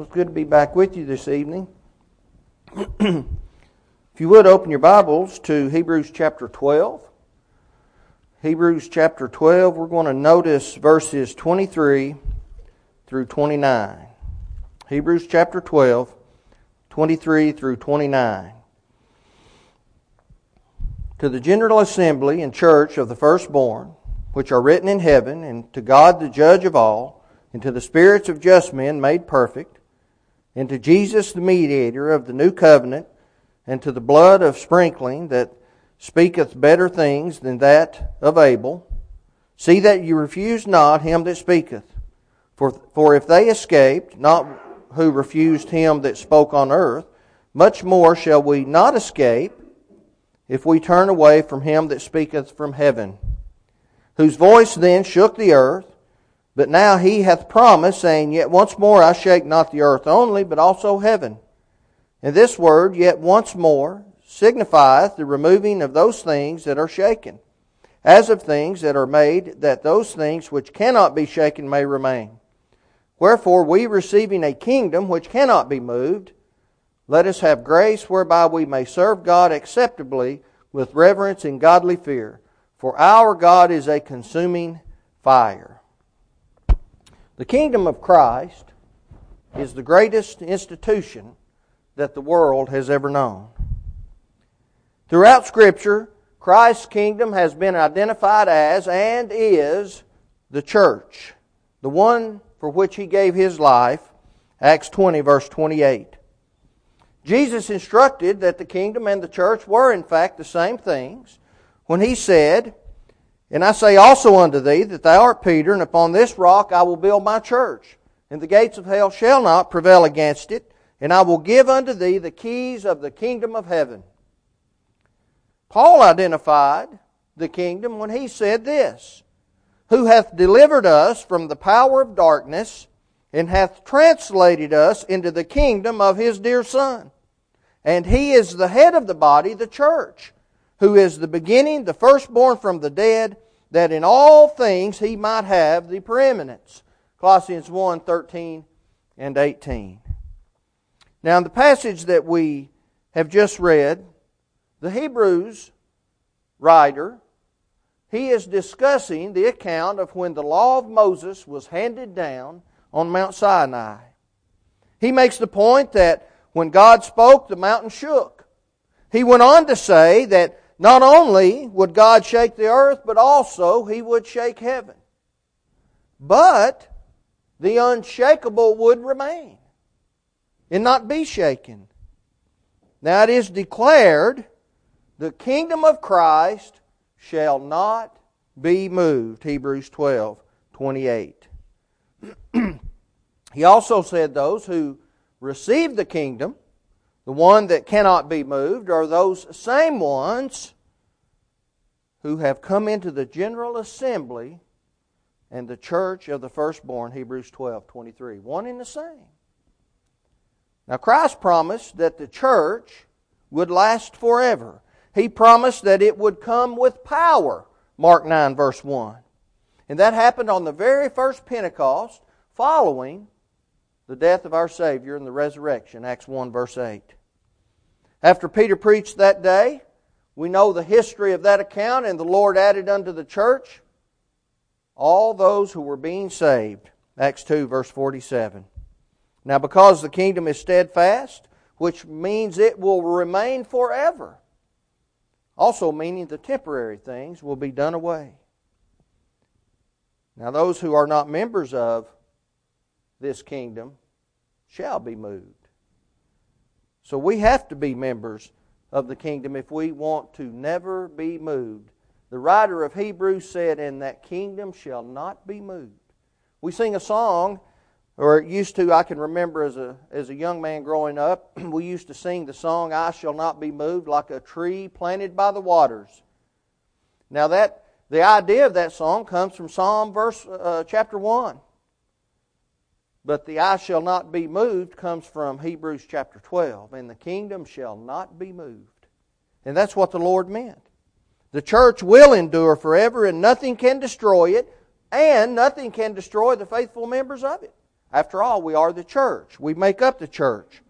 Well, it's good to be back with you this evening. if you would open your Bibles to Hebrews chapter 12. Hebrews chapter 12, we're going to notice verses 23 through 29. Hebrews chapter 12, 23 through 29. To the general assembly and church of the firstborn, which are written in heaven, and to God the judge of all, and to the spirits of just men made perfect, and to Jesus the mediator of the new covenant, and to the blood of sprinkling that speaketh better things than that of Abel. See that you refuse not him that speaketh. For, for if they escaped, not who refused him that spoke on earth, much more shall we not escape if we turn away from him that speaketh from heaven, whose voice then shook the earth. But now he hath promised, saying, Yet once more I shake not the earth only, but also heaven. And this word, yet once more, signifieth the removing of those things that are shaken, as of things that are made, that those things which cannot be shaken may remain. Wherefore, we receiving a kingdom which cannot be moved, let us have grace whereby we may serve God acceptably with reverence and godly fear. For our God is a consuming fire. The kingdom of Christ is the greatest institution that the world has ever known. Throughout Scripture, Christ's kingdom has been identified as and is the church, the one for which he gave his life. Acts 20, verse 28. Jesus instructed that the kingdom and the church were, in fact, the same things when he said, and I say also unto thee that thou art Peter, and upon this rock I will build my church, and the gates of hell shall not prevail against it, and I will give unto thee the keys of the kingdom of heaven. Paul identified the kingdom when he said this Who hath delivered us from the power of darkness, and hath translated us into the kingdom of his dear Son. And he is the head of the body, the church who is the beginning, the firstborn from the dead, that in all things he might have the preeminence. Colossians 1 13 and 18. Now, in the passage that we have just read, the Hebrews writer, he is discussing the account of when the law of Moses was handed down on Mount Sinai. He makes the point that when God spoke, the mountain shook. He went on to say that not only would God shake the earth, but also He would shake heaven. But the unshakable would remain and not be shaken. Now it is declared the kingdom of Christ shall not be moved. Hebrews 12, 28. he also said those who receive the kingdom the one that cannot be moved are those same ones who have come into the general assembly and the church of the firstborn, Hebrews 12 23. One and the same. Now, Christ promised that the church would last forever. He promised that it would come with power, Mark 9, verse 1. And that happened on the very first Pentecost following the death of our Savior and the resurrection, Acts 1, verse 8. After Peter preached that day, we know the history of that account, and the Lord added unto the church all those who were being saved. Acts 2, verse 47. Now, because the kingdom is steadfast, which means it will remain forever, also meaning the temporary things will be done away. Now, those who are not members of this kingdom shall be moved. So we have to be members of the kingdom if we want to never be moved. The writer of Hebrews said, And that kingdom shall not be moved. We sing a song, or it used to, I can remember as a, as a young man growing up, we used to sing the song, I shall not be moved like a tree planted by the waters. Now that the idea of that song comes from Psalm verse uh, chapter 1. But the I shall not be moved comes from Hebrews chapter 12. And the kingdom shall not be moved. And that's what the Lord meant. The church will endure forever, and nothing can destroy it, and nothing can destroy the faithful members of it. After all, we are the church. We make up the church.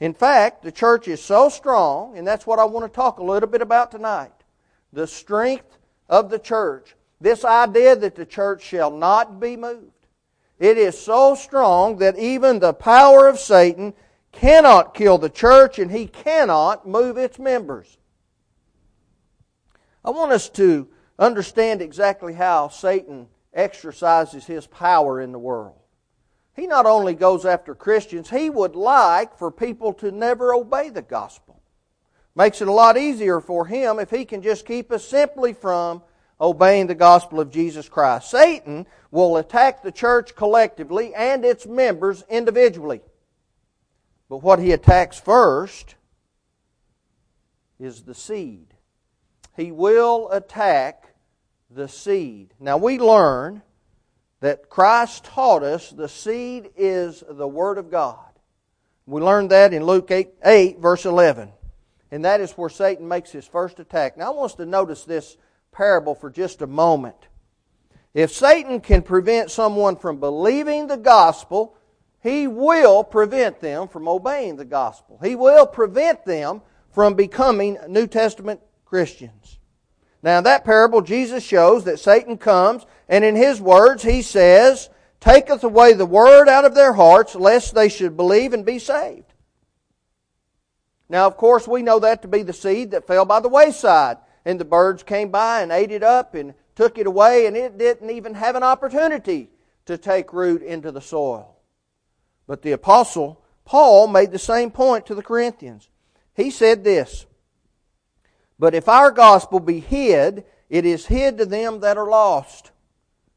In fact, the church is so strong, and that's what I want to talk a little bit about tonight. The strength of the church. This idea that the church shall not be moved. It is so strong that even the power of Satan cannot kill the church and he cannot move its members. I want us to understand exactly how Satan exercises his power in the world. He not only goes after Christians, he would like for people to never obey the gospel. Makes it a lot easier for him if he can just keep us simply from obeying the gospel of Jesus Christ. Satan will attack the church collectively and its members individually. But what he attacks first is the seed. He will attack the seed. Now we learn that Christ taught us the seed is the Word of God. We learned that in Luke 8, 8, verse 11. And that is where Satan makes his first attack. Now I want us to notice this parable for just a moment. If Satan can prevent someone from believing the gospel, he will prevent them from obeying the gospel. He will prevent them from becoming New Testament Christians. Now, in that parable, Jesus shows that Satan comes, and in his words, he says, Taketh away the word out of their hearts, lest they should believe and be saved. Now, of course, we know that to be the seed that fell by the wayside and the birds came by and ate it up and took it away, and it didn't even have an opportunity to take root into the soil. But the apostle Paul made the same point to the Corinthians. He said this But if our gospel be hid, it is hid to them that are lost,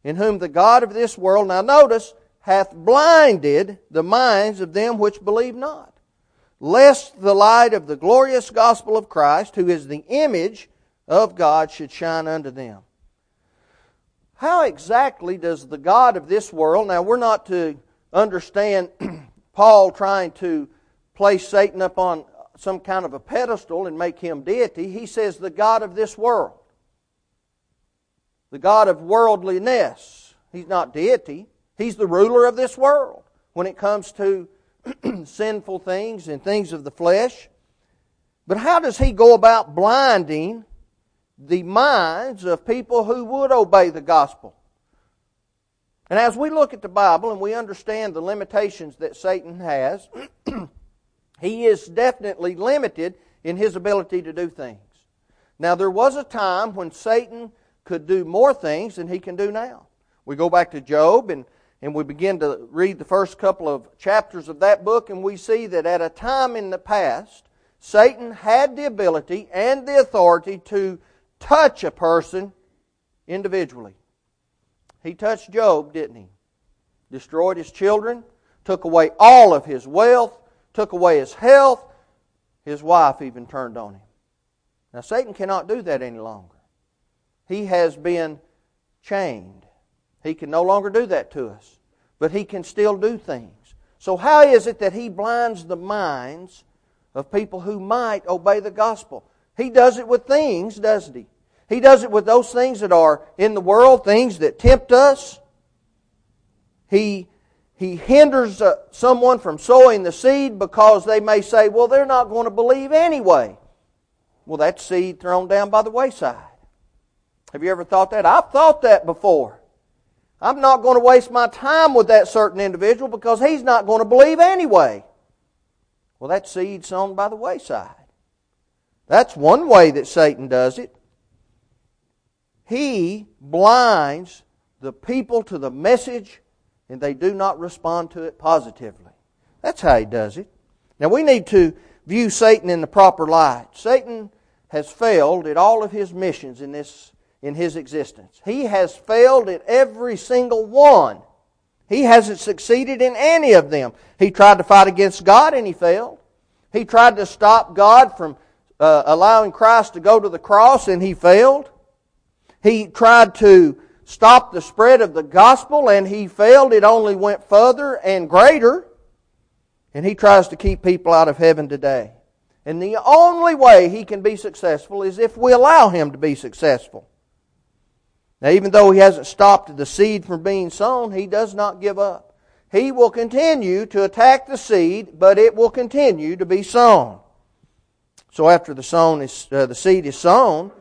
in whom the God of this world, now notice, hath blinded the minds of them which believe not, lest the light of the glorious gospel of Christ, who is the image of God should shine unto them. How exactly does the God of this world, now we're not to understand Paul trying to place Satan up on some kind of a pedestal and make him deity. He says the God of this world, the God of worldliness. He's not deity, he's the ruler of this world when it comes to sinful things and things of the flesh. But how does he go about blinding the minds of people who would obey the gospel. And as we look at the Bible and we understand the limitations that Satan has, he is definitely limited in his ability to do things. Now, there was a time when Satan could do more things than he can do now. We go back to Job and, and we begin to read the first couple of chapters of that book, and we see that at a time in the past, Satan had the ability and the authority to touch a person individually. He touched Job, didn't he? Destroyed his children, took away all of his wealth, took away his health. His wife even turned on him. Now, Satan cannot do that any longer. He has been chained. He can no longer do that to us, but he can still do things. So, how is it that he blinds the minds of people who might obey the gospel? He does it with things, doesn't he? He does it with those things that are in the world, things that tempt us. He, he hinders uh, someone from sowing the seed because they may say, well, they're not going to believe anyway. Well, that's seed thrown down by the wayside. Have you ever thought that? I've thought that before. I'm not going to waste my time with that certain individual because he's not going to believe anyway. Well, that seed sown by the wayside. That's one way that Satan does it. He blinds the people to the message and they do not respond to it positively. That's how he does it. Now we need to view Satan in the proper light. Satan has failed at all of his missions in this in his existence. He has failed at every single one. He hasn't succeeded in any of them. He tried to fight against God and he failed. He tried to stop God from uh, allowing Christ to go to the cross and he failed. He tried to stop the spread of the gospel and he failed. It only went further and greater. And he tries to keep people out of heaven today. And the only way he can be successful is if we allow him to be successful. Now, even though he hasn't stopped the seed from being sown, he does not give up. he will continue to attack the seed, but it will continue to be sown. So after the, sown is, uh, the seed is sown,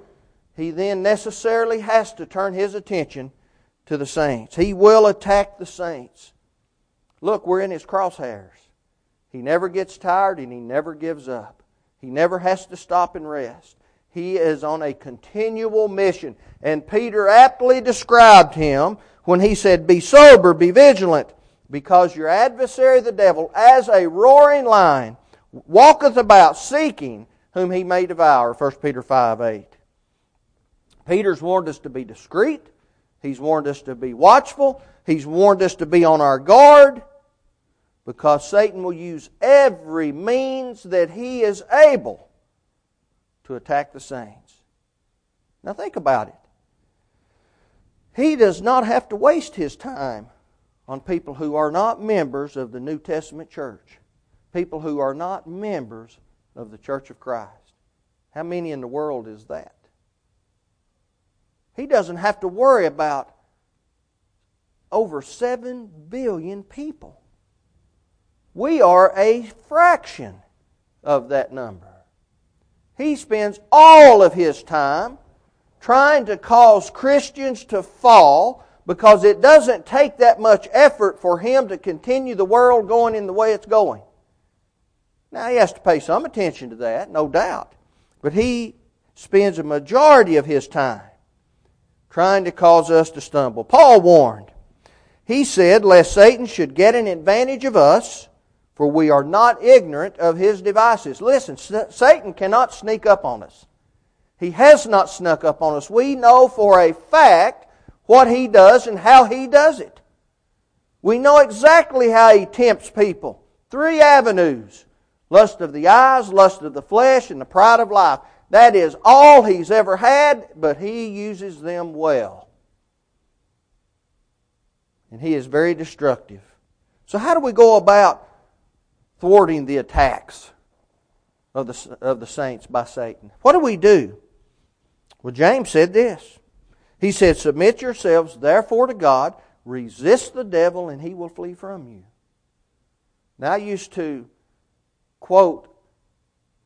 he then necessarily has to turn his attention to the saints. He will attack the saints. Look, we're in his crosshairs. He never gets tired and he never gives up. He never has to stop and rest. He is on a continual mission. And Peter aptly described him when he said, Be sober, be vigilant, because your adversary the devil, as a roaring lion, walketh about seeking whom he may devour. 1 Peter 5 8. Peter's warned us to be discreet. He's warned us to be watchful. He's warned us to be on our guard because Satan will use every means that he is able to attack the saints. Now think about it. He does not have to waste his time on people who are not members of the New Testament church, people who are not members of the church of Christ. How many in the world is that? He doesn't have to worry about over 7 billion people. We are a fraction of that number. He spends all of his time trying to cause Christians to fall because it doesn't take that much effort for him to continue the world going in the way it's going. Now, he has to pay some attention to that, no doubt. But he spends a majority of his time trying to cause us to stumble. Paul warned. He said, Lest Satan should get an advantage of us, for we are not ignorant of his devices. Listen, Satan cannot sneak up on us. He has not snuck up on us. We know for a fact what he does and how he does it. We know exactly how he tempts people. Three avenues lust of the eyes, lust of the flesh, and the pride of life. That is all he's ever had, but he uses them well. And he is very destructive. So, how do we go about thwarting the attacks of the, of the saints by Satan? What do we do? Well, James said this. He said, Submit yourselves therefore to God, resist the devil, and he will flee from you. Now, I used to quote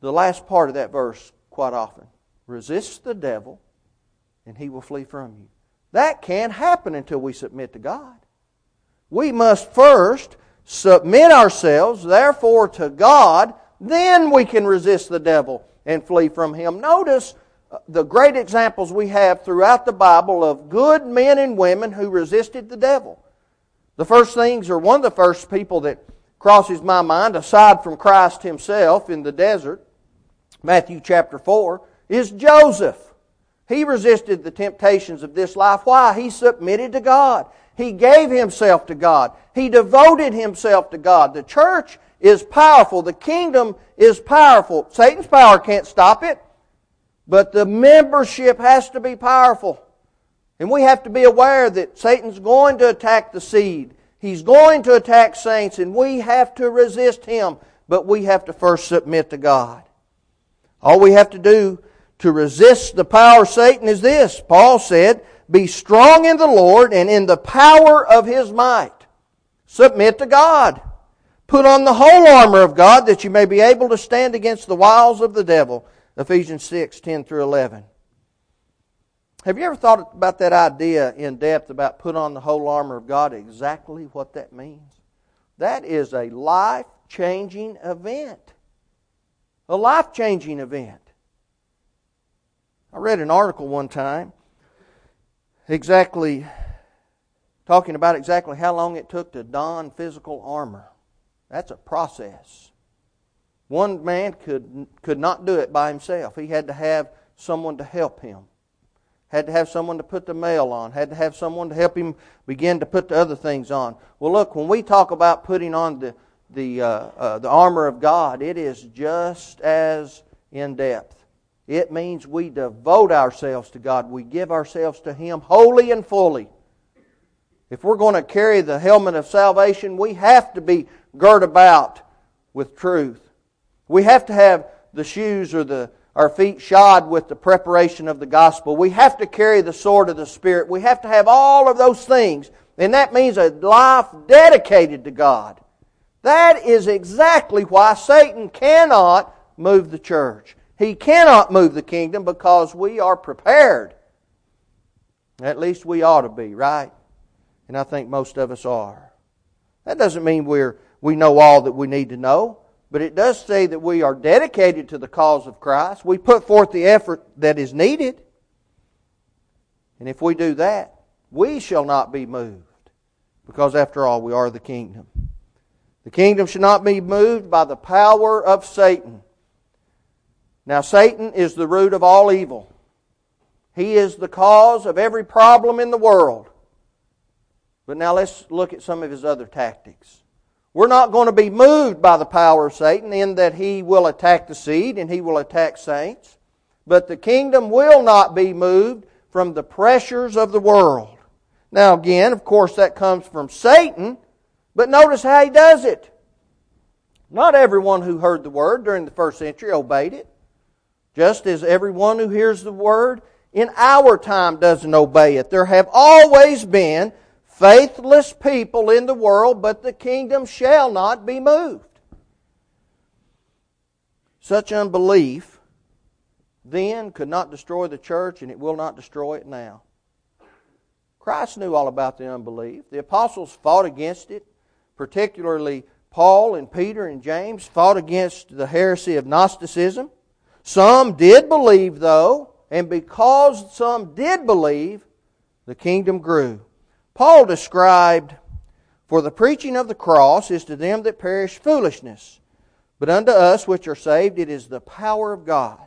the last part of that verse quite often. Resist the devil, and he will flee from you. That can't happen until we submit to God. We must first submit ourselves, therefore, to God, then we can resist the devil and flee from him. Notice uh, the great examples we have throughout the Bible of good men and women who resisted the devil. The first things, or one of the first people that crosses my mind, aside from Christ himself in the desert, Matthew chapter 4, is Joseph. He resisted the temptations of this life. Why? He submitted to God. He gave himself to God. He devoted himself to God. The church is powerful. The kingdom is powerful. Satan's power can't stop it. But the membership has to be powerful. And we have to be aware that Satan's going to attack the seed. He's going to attack saints, and we have to resist him. But we have to first submit to God. All we have to do to resist the power of Satan is this. Paul said, Be strong in the Lord and in the power of his might. Submit to God. Put on the whole armor of God that you may be able to stand against the wiles of the devil. Ephesians 6, 10 through 11. Have you ever thought about that idea in depth about put on the whole armor of God, exactly what that means? That is a life changing event. A life changing event. I read an article one time exactly talking about exactly how long it took to don physical armor. That's a process. One man could, could not do it by himself. He had to have someone to help him. Had to have someone to put the mail on. Had to have someone to help him begin to put the other things on. Well, look, when we talk about putting on the, the, uh, uh, the armor of God, it is just as in depth. It means we devote ourselves to God. We give ourselves to Him wholly and fully. If we're going to carry the helmet of salvation, we have to be girt about with truth. We have to have the shoes or the our feet shod with the preparation of the gospel. We have to carry the sword of the Spirit. We have to have all of those things And that means a life dedicated to God. That is exactly why Satan cannot move the church. He cannot move the kingdom because we are prepared. At least we ought to be, right? And I think most of us are. That doesn't mean we're, we know all that we need to know, but it does say that we are dedicated to the cause of Christ. We put forth the effort that is needed. And if we do that, we shall not be moved. Because after all, we are the kingdom. The kingdom should not be moved by the power of Satan. Now, Satan is the root of all evil. He is the cause of every problem in the world. But now let's look at some of his other tactics. We're not going to be moved by the power of Satan in that he will attack the seed and he will attack saints. But the kingdom will not be moved from the pressures of the world. Now, again, of course, that comes from Satan, but notice how he does it. Not everyone who heard the word during the first century obeyed it, just as everyone who hears the word in our time doesn't obey it. There have always been faithless people in the world, but the kingdom shall not be moved. Such unbelief then could not destroy the church, and it will not destroy it now. Christ knew all about the unbelief. The apostles fought against it, particularly Paul and Peter and James fought against the heresy of Gnosticism. Some did believe, though, and because some did believe, the kingdom grew. Paul described, For the preaching of the cross is to them that perish foolishness, but unto us which are saved it is the power of God.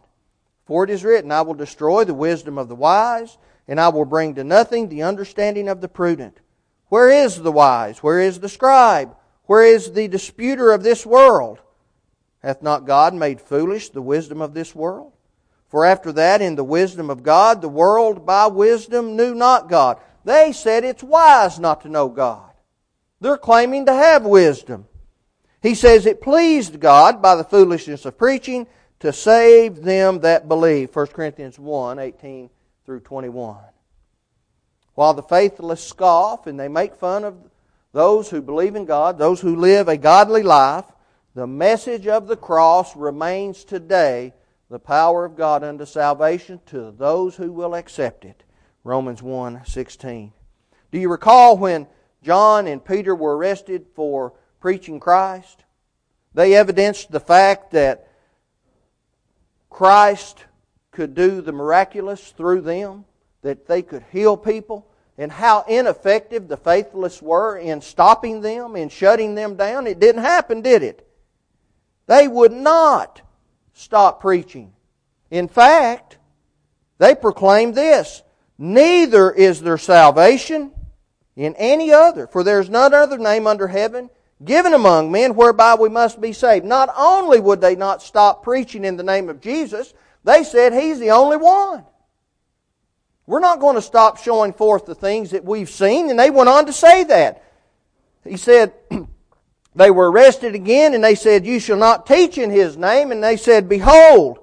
For it is written, I will destroy the wisdom of the wise, and I will bring to nothing the understanding of the prudent. Where is the wise? Where is the scribe? Where is the disputer of this world? Hath not God made foolish the wisdom of this world? For after that, in the wisdom of God, the world by wisdom knew not God. They said it's wise not to know God. They're claiming to have wisdom. He says it pleased God by the foolishness of preaching to save them that believe. 1 Corinthians 1 18 through 21. While the faithless scoff and they make fun of those who believe in God, those who live a godly life, the message of the cross remains today the power of God unto salvation to those who will accept it. Romans 1 16. Do you recall when John and Peter were arrested for preaching Christ? They evidenced the fact that Christ could do the miraculous through them, that they could heal people, and how ineffective the faithless were in stopping them, in shutting them down. It didn't happen, did it? They would not stop preaching. In fact, they proclaimed this Neither is there salvation in any other, for there is none other name under heaven given among men whereby we must be saved. Not only would they not stop preaching in the name of Jesus, they said He's the only one. We're not going to stop showing forth the things that we've seen, and they went on to say that. He said, they were arrested again, and they said, You shall not teach in His name. And they said, Behold,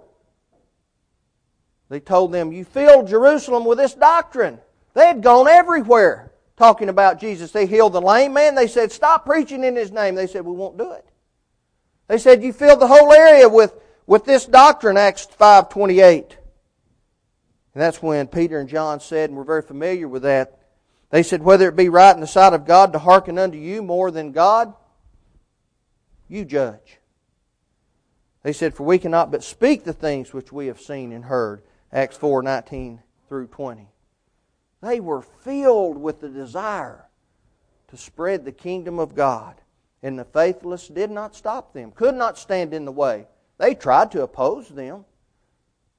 they told them, You filled Jerusalem with this doctrine. They had gone everywhere talking about Jesus. They healed the lame man. They said, Stop preaching in his name. They said, We won't do it. They said, You filled the whole area with, with this doctrine, Acts 5 28. And that's when Peter and John said, and we're very familiar with that. They said, Whether it be right in the sight of God to hearken unto you more than God, you judge. They said, For we cannot but speak the things which we have seen and heard. Acts 4 19 through 20. They were filled with the desire to spread the kingdom of God. And the faithless did not stop them, could not stand in the way. They tried to oppose them,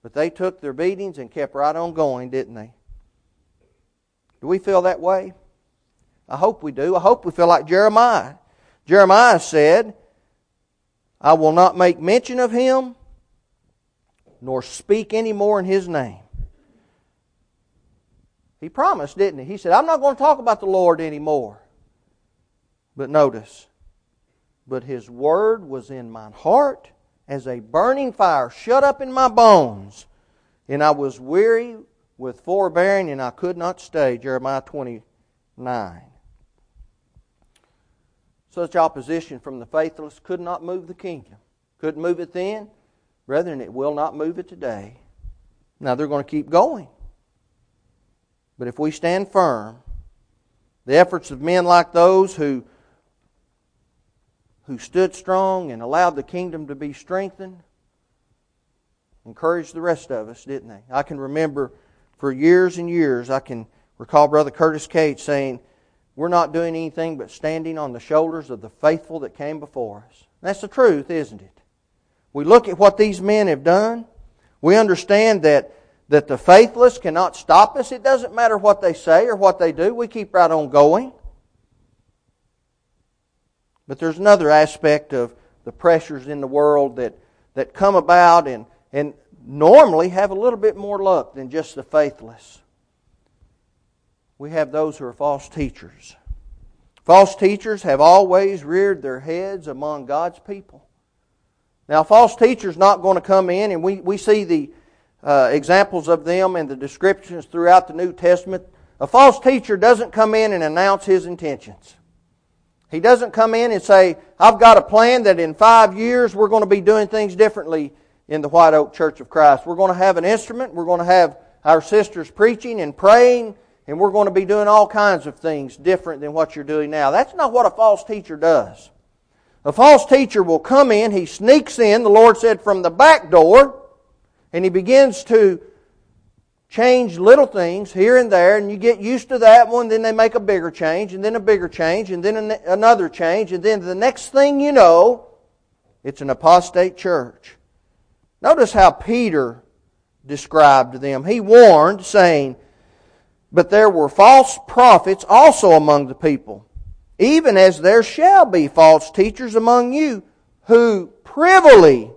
but they took their beatings and kept right on going, didn't they? Do we feel that way? I hope we do. I hope we feel like Jeremiah. Jeremiah said, I will not make mention of him, nor speak any more in his name. He promised, didn't he? He said, I'm not going to talk about the Lord anymore. But notice, but his word was in my heart as a burning fire shut up in my bones. And I was weary with forbearing, and I could not stay. Jeremiah 29. such opposition from the faithless could not move the kingdom. Couldn't move it then. Brethren, it will not move it today. Now they're going to keep going. But if we stand firm, the efforts of men like those who, who stood strong and allowed the kingdom to be strengthened encouraged the rest of us, didn't they? I can remember for years and years, I can recall Brother Curtis Cates saying, We're not doing anything but standing on the shoulders of the faithful that came before us. That's the truth, isn't it? We look at what these men have done. We understand that, that the faithless cannot stop us. It doesn't matter what they say or what they do. We keep right on going. But there's another aspect of the pressures in the world that, that come about and, and normally have a little bit more luck than just the faithless. We have those who are false teachers. False teachers have always reared their heads among God's people. Now, false teachers not going to come in, and we, we see the uh, examples of them and the descriptions throughout the New Testament. A false teacher doesn't come in and announce his intentions. He doesn't come in and say, I've got a plan that in five years we're going to be doing things differently in the White Oak Church of Christ. We're going to have an instrument, we're going to have our sisters preaching and praying, and we're going to be doing all kinds of things different than what you're doing now. That's not what a false teacher does. A false teacher will come in, he sneaks in, the Lord said, from the back door, and he begins to change little things here and there, and you get used to that one, then they make a bigger change, and then a bigger change, and then another change, and then the next thing you know, it's an apostate church. Notice how Peter described them. He warned, saying, But there were false prophets also among the people even as there shall be false teachers among you who privily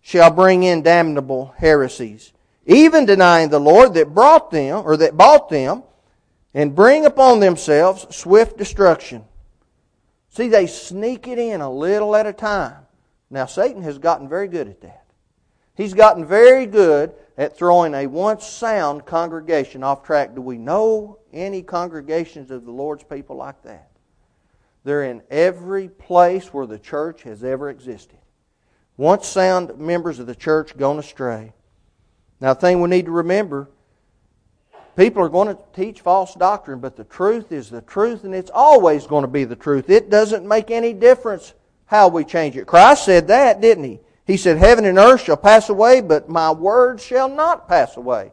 shall bring in damnable heresies, even denying the Lord that brought them or that bought them, and bring upon themselves swift destruction. See, they sneak it in a little at a time. Now, Satan has gotten very good at that. He's gotten very good at throwing a once sound congregation off track. Do we know any congregations of the Lord's people like that? They're in every place where the church has ever existed. Once sound members of the church gone astray. Now, the thing we need to remember people are going to teach false doctrine, but the truth is the truth, and it's always going to be the truth. It doesn't make any difference how we change it. Christ said that, didn't he? He said, Heaven and earth shall pass away, but my word shall not pass away.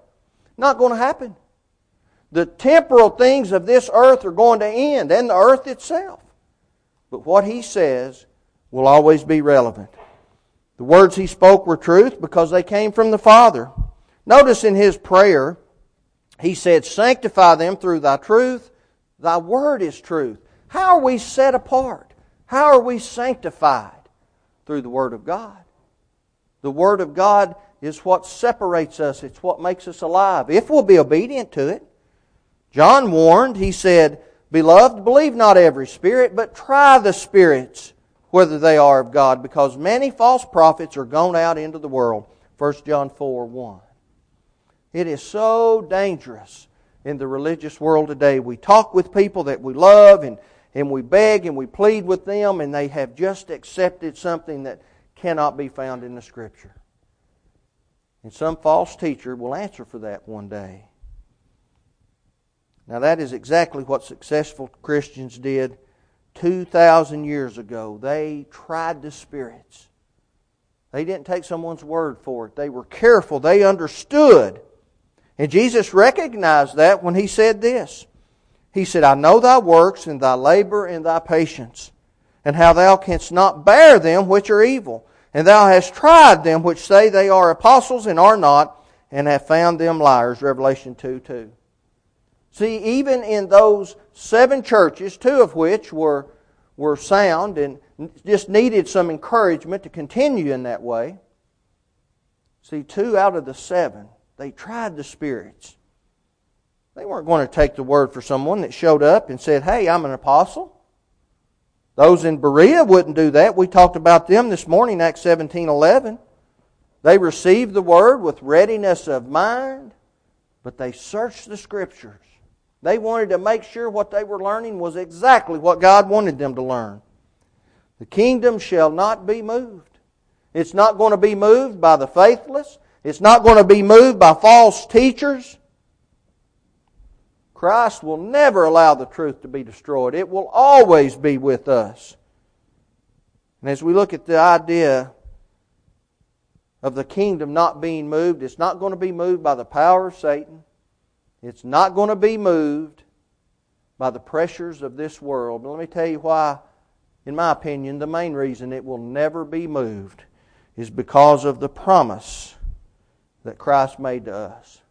Not going to happen. The temporal things of this earth are going to end, and the earth itself. But what he says will always be relevant. The words he spoke were truth because they came from the Father. Notice in his prayer, he said, Sanctify them through thy truth. Thy word is truth. How are we set apart? How are we sanctified? Through the Word of God. The Word of God is what separates us, it's what makes us alive, if we'll be obedient to it. John warned, he said, Beloved, believe not every spirit, but try the spirits whether they are of God, because many false prophets are gone out into the world. 1 John 4 1. It is so dangerous in the religious world today. We talk with people that we love and, and we beg and we plead with them, and they have just accepted something that cannot be found in the Scripture. And some false teacher will answer for that one day. Now, that is exactly what successful Christians did 2,000 years ago. They tried the spirits. They didn't take someone's word for it. They were careful. They understood. And Jesus recognized that when he said this. He said, I know thy works and thy labor and thy patience, and how thou canst not bear them which are evil. And thou hast tried them which say they are apostles and are not, and have found them liars. Revelation 2 2. See, even in those seven churches, two of which were, were sound and just needed some encouragement to continue in that way, see, two out of the seven, they tried the spirits. They weren't going to take the word for someone that showed up and said, Hey, I'm an apostle. Those in Berea wouldn't do that. We talked about them this morning, Acts 17 11. They received the word with readiness of mind, but they searched the scriptures they wanted to make sure what they were learning was exactly what God wanted them to learn. The kingdom shall not be moved. It's not going to be moved by the faithless. It's not going to be moved by false teachers. Christ will never allow the truth to be destroyed. It will always be with us. And as we look at the idea of the kingdom not being moved, it's not going to be moved by the power of Satan. It's not going to be moved by the pressures of this world. But let me tell you why, in my opinion, the main reason it will never be moved is because of the promise that Christ made to us.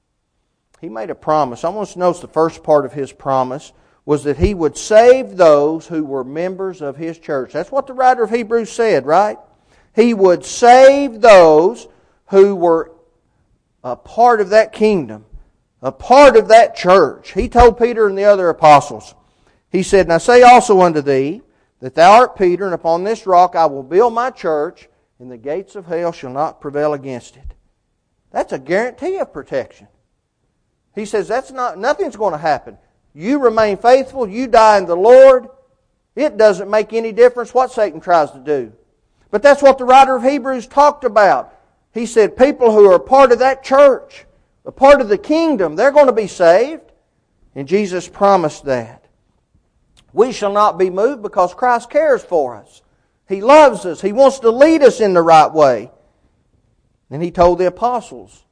He made a promise. I want notice the first part of his promise was that he would save those who were members of his church. That's what the writer of Hebrews said, right? He would save those who were a part of that kingdom, a part of that church. He told Peter and the other apostles, He said, And I say also unto thee, that thou art Peter, and upon this rock I will build my church, and the gates of hell shall not prevail against it. That's a guarantee of protection. He says that's not nothing's going to happen. You remain faithful, you die in the Lord. It doesn't make any difference what Satan tries to do. But that's what the writer of Hebrews talked about. He said people who are part of that church, a part of the kingdom, they're going to be saved. And Jesus promised that. We shall not be moved because Christ cares for us. He loves us. He wants to lead us in the right way. And he told the apostles,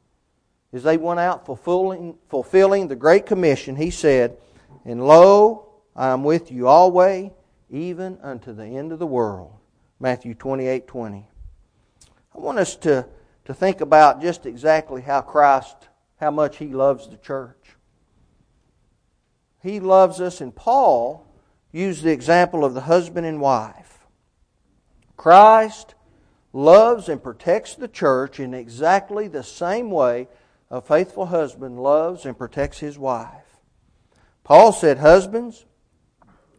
as they went out fulfilling, fulfilling the Great Commission, he said, And lo, I am with you always, even unto the end of the world. Matthew 28 20. I want us to, to think about just exactly how Christ, how much He loves the church. He loves us, and Paul used the example of the husband and wife. Christ loves and protects the church in exactly the same way a faithful husband loves and protects his wife. Paul said, Husbands,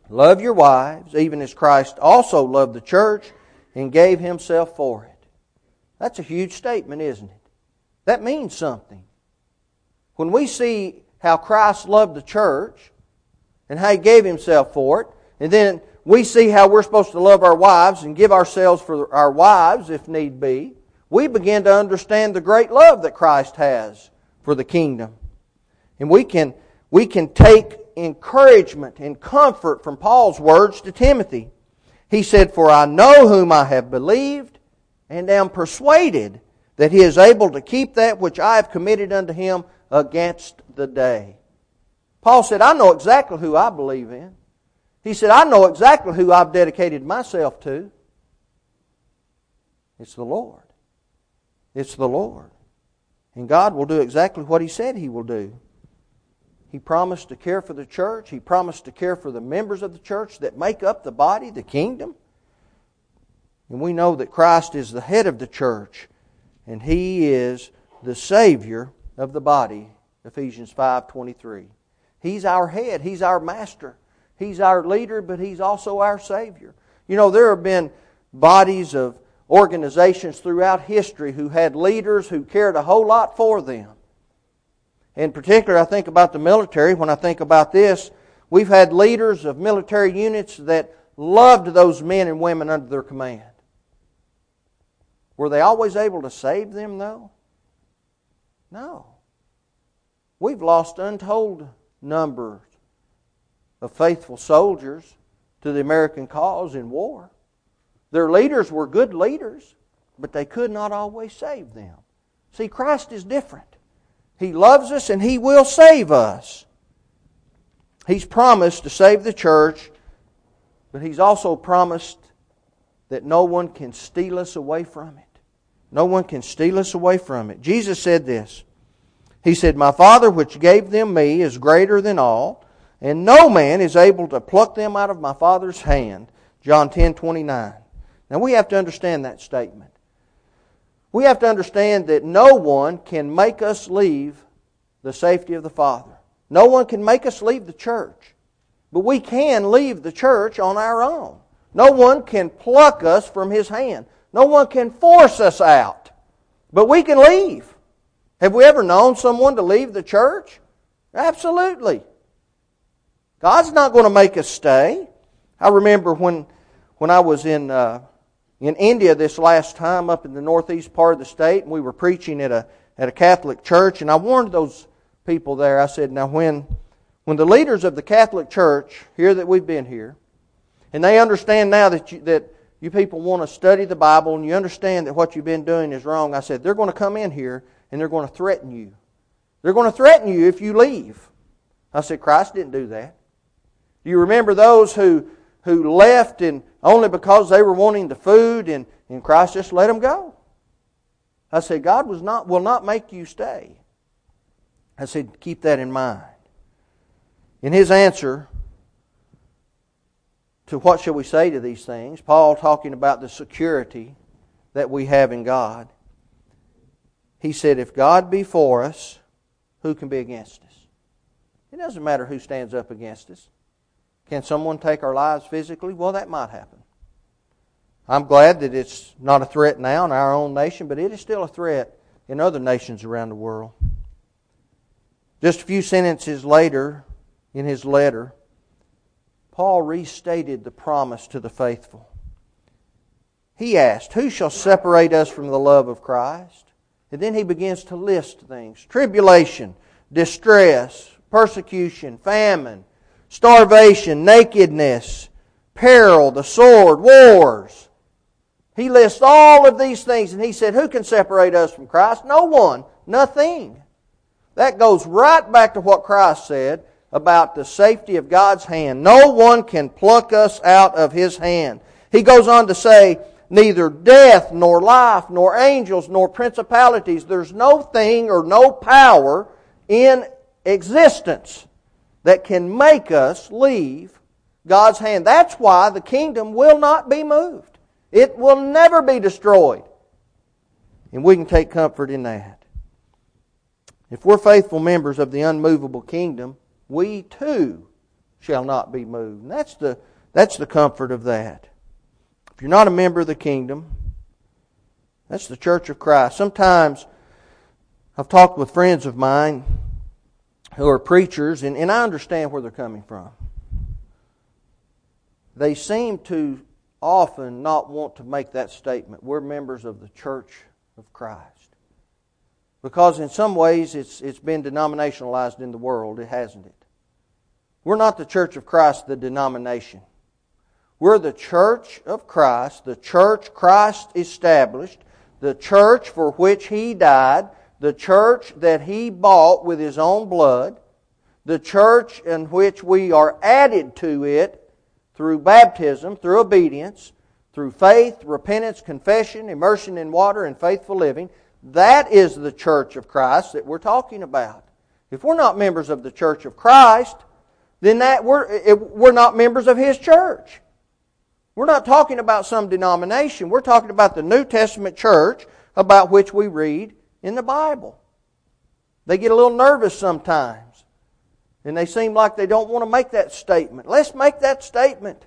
love your wives, even as Christ also loved the church and gave himself for it. That's a huge statement, isn't it? That means something. When we see how Christ loved the church and how he gave himself for it, and then we see how we're supposed to love our wives and give ourselves for our wives if need be, we begin to understand the great love that Christ has for the kingdom. And we can, we can take encouragement and comfort from Paul's words to Timothy. He said, For I know whom I have believed, and am persuaded that he is able to keep that which I have committed unto him against the day. Paul said, I know exactly who I believe in. He said, I know exactly who I've dedicated myself to. It's the Lord. It's the Lord. And God will do exactly what He said He will do. He promised to care for the church. He promised to care for the members of the church that make up the body, the kingdom. And we know that Christ is the head of the church, and He is the Savior of the body. Ephesians 5.23. He's our head. He's our master. He's our leader, but He's also our Savior. You know, there have been bodies of organizations throughout history who had leaders who cared a whole lot for them. In particular, I think about the military. When I think about this, we've had leaders of military units that loved those men and women under their command. Were they always able to save them, though? No. We've lost untold numbers of faithful soldiers to the American cause in war. Their leaders were good leaders, but they could not always save them. See, Christ is different. He loves us and He will save us. He's promised to save the church, but He's also promised that no one can steal us away from it. No one can steal us away from it. Jesus said this. He said, My Father which gave them me is greater than all and no man is able to pluck them out of my Father's hand. John 10 29. Now we have to understand that statement. We have to understand that no one can make us leave the safety of the Father. No one can make us leave the church. But we can leave the church on our own. No one can pluck us from His hand. No one can force us out. But we can leave. Have we ever known someone to leave the church? Absolutely. God's not going to make us stay. I remember when, when I was in uh, in India this last time, up in the northeast part of the state, and we were preaching at a at a Catholic church, and I warned those people there. I said, "Now, when when the leaders of the Catholic Church hear that we've been here, and they understand now that you, that you people want to study the Bible, and you understand that what you've been doing is wrong, I said they're going to come in here and they're going to threaten you. They're going to threaten you if you leave." I said, "Christ didn't do that." Do you remember those who who left and only because they were wanting the food and, and Christ just let them go? I said, God was not, will not make you stay. I said, keep that in mind. In his answer to what shall we say to these things, Paul talking about the security that we have in God, he said, If God be for us, who can be against us? It doesn't matter who stands up against us. Can someone take our lives physically? Well, that might happen. I'm glad that it's not a threat now in our own nation, but it is still a threat in other nations around the world. Just a few sentences later in his letter, Paul restated the promise to the faithful. He asked, Who shall separate us from the love of Christ? And then he begins to list things tribulation, distress, persecution, famine, starvation, nakedness, peril, the sword, wars. He lists all of these things and he said, Who can separate us from Christ? No one, nothing. That goes right back to what Christ said about the safety of God's hand. No one can pluck us out of His hand. He goes on to say, Neither death, nor life, nor angels, nor principalities, there's no thing or no power in existence that can make us leave God's hand. That's why the kingdom will not be moved. It will never be destroyed. And we can take comfort in that. If we're faithful members of the unmovable kingdom, we too shall not be moved. And that's the, that's the comfort of that. If you're not a member of the kingdom, that's the church of Christ. Sometimes I've talked with friends of mine who are preachers, and, and I understand where they're coming from. They seem to often not want to make that statement. We're members of the church of Christ. Because in some ways it's, it's been denominationalized in the world, it hasn't it? We're not the church of Christ, the denomination. We're the church of Christ, the church Christ established, the church for which He died, the church that He bought with His own blood, the church in which we are added to it through baptism, through obedience, through faith, repentance, confession, immersion in water, and faithful living. That is the church of Christ that we're talking about. If we're not members of the church of Christ, then that we're, we're not members of His church. We're not talking about some denomination. We're talking about the New Testament church about which we read in the Bible. They get a little nervous sometimes. And they seem like they don't want to make that statement. Let's make that statement.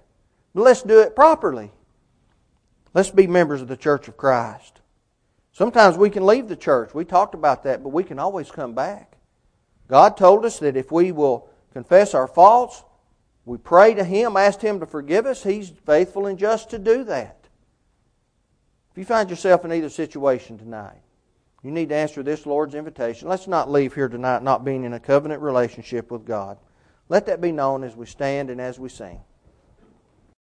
But let's do it properly. Let's be members of the church of Christ. Sometimes we can leave the church. We talked about that, but we can always come back. God told us that if we will confess our faults, we pray to Him, ask Him to forgive us, He's faithful and just to do that. If you find yourself in either situation tonight, you need to answer this Lord's invitation. Let's not leave here tonight not being in a covenant relationship with God. Let that be known as we stand and as we sing.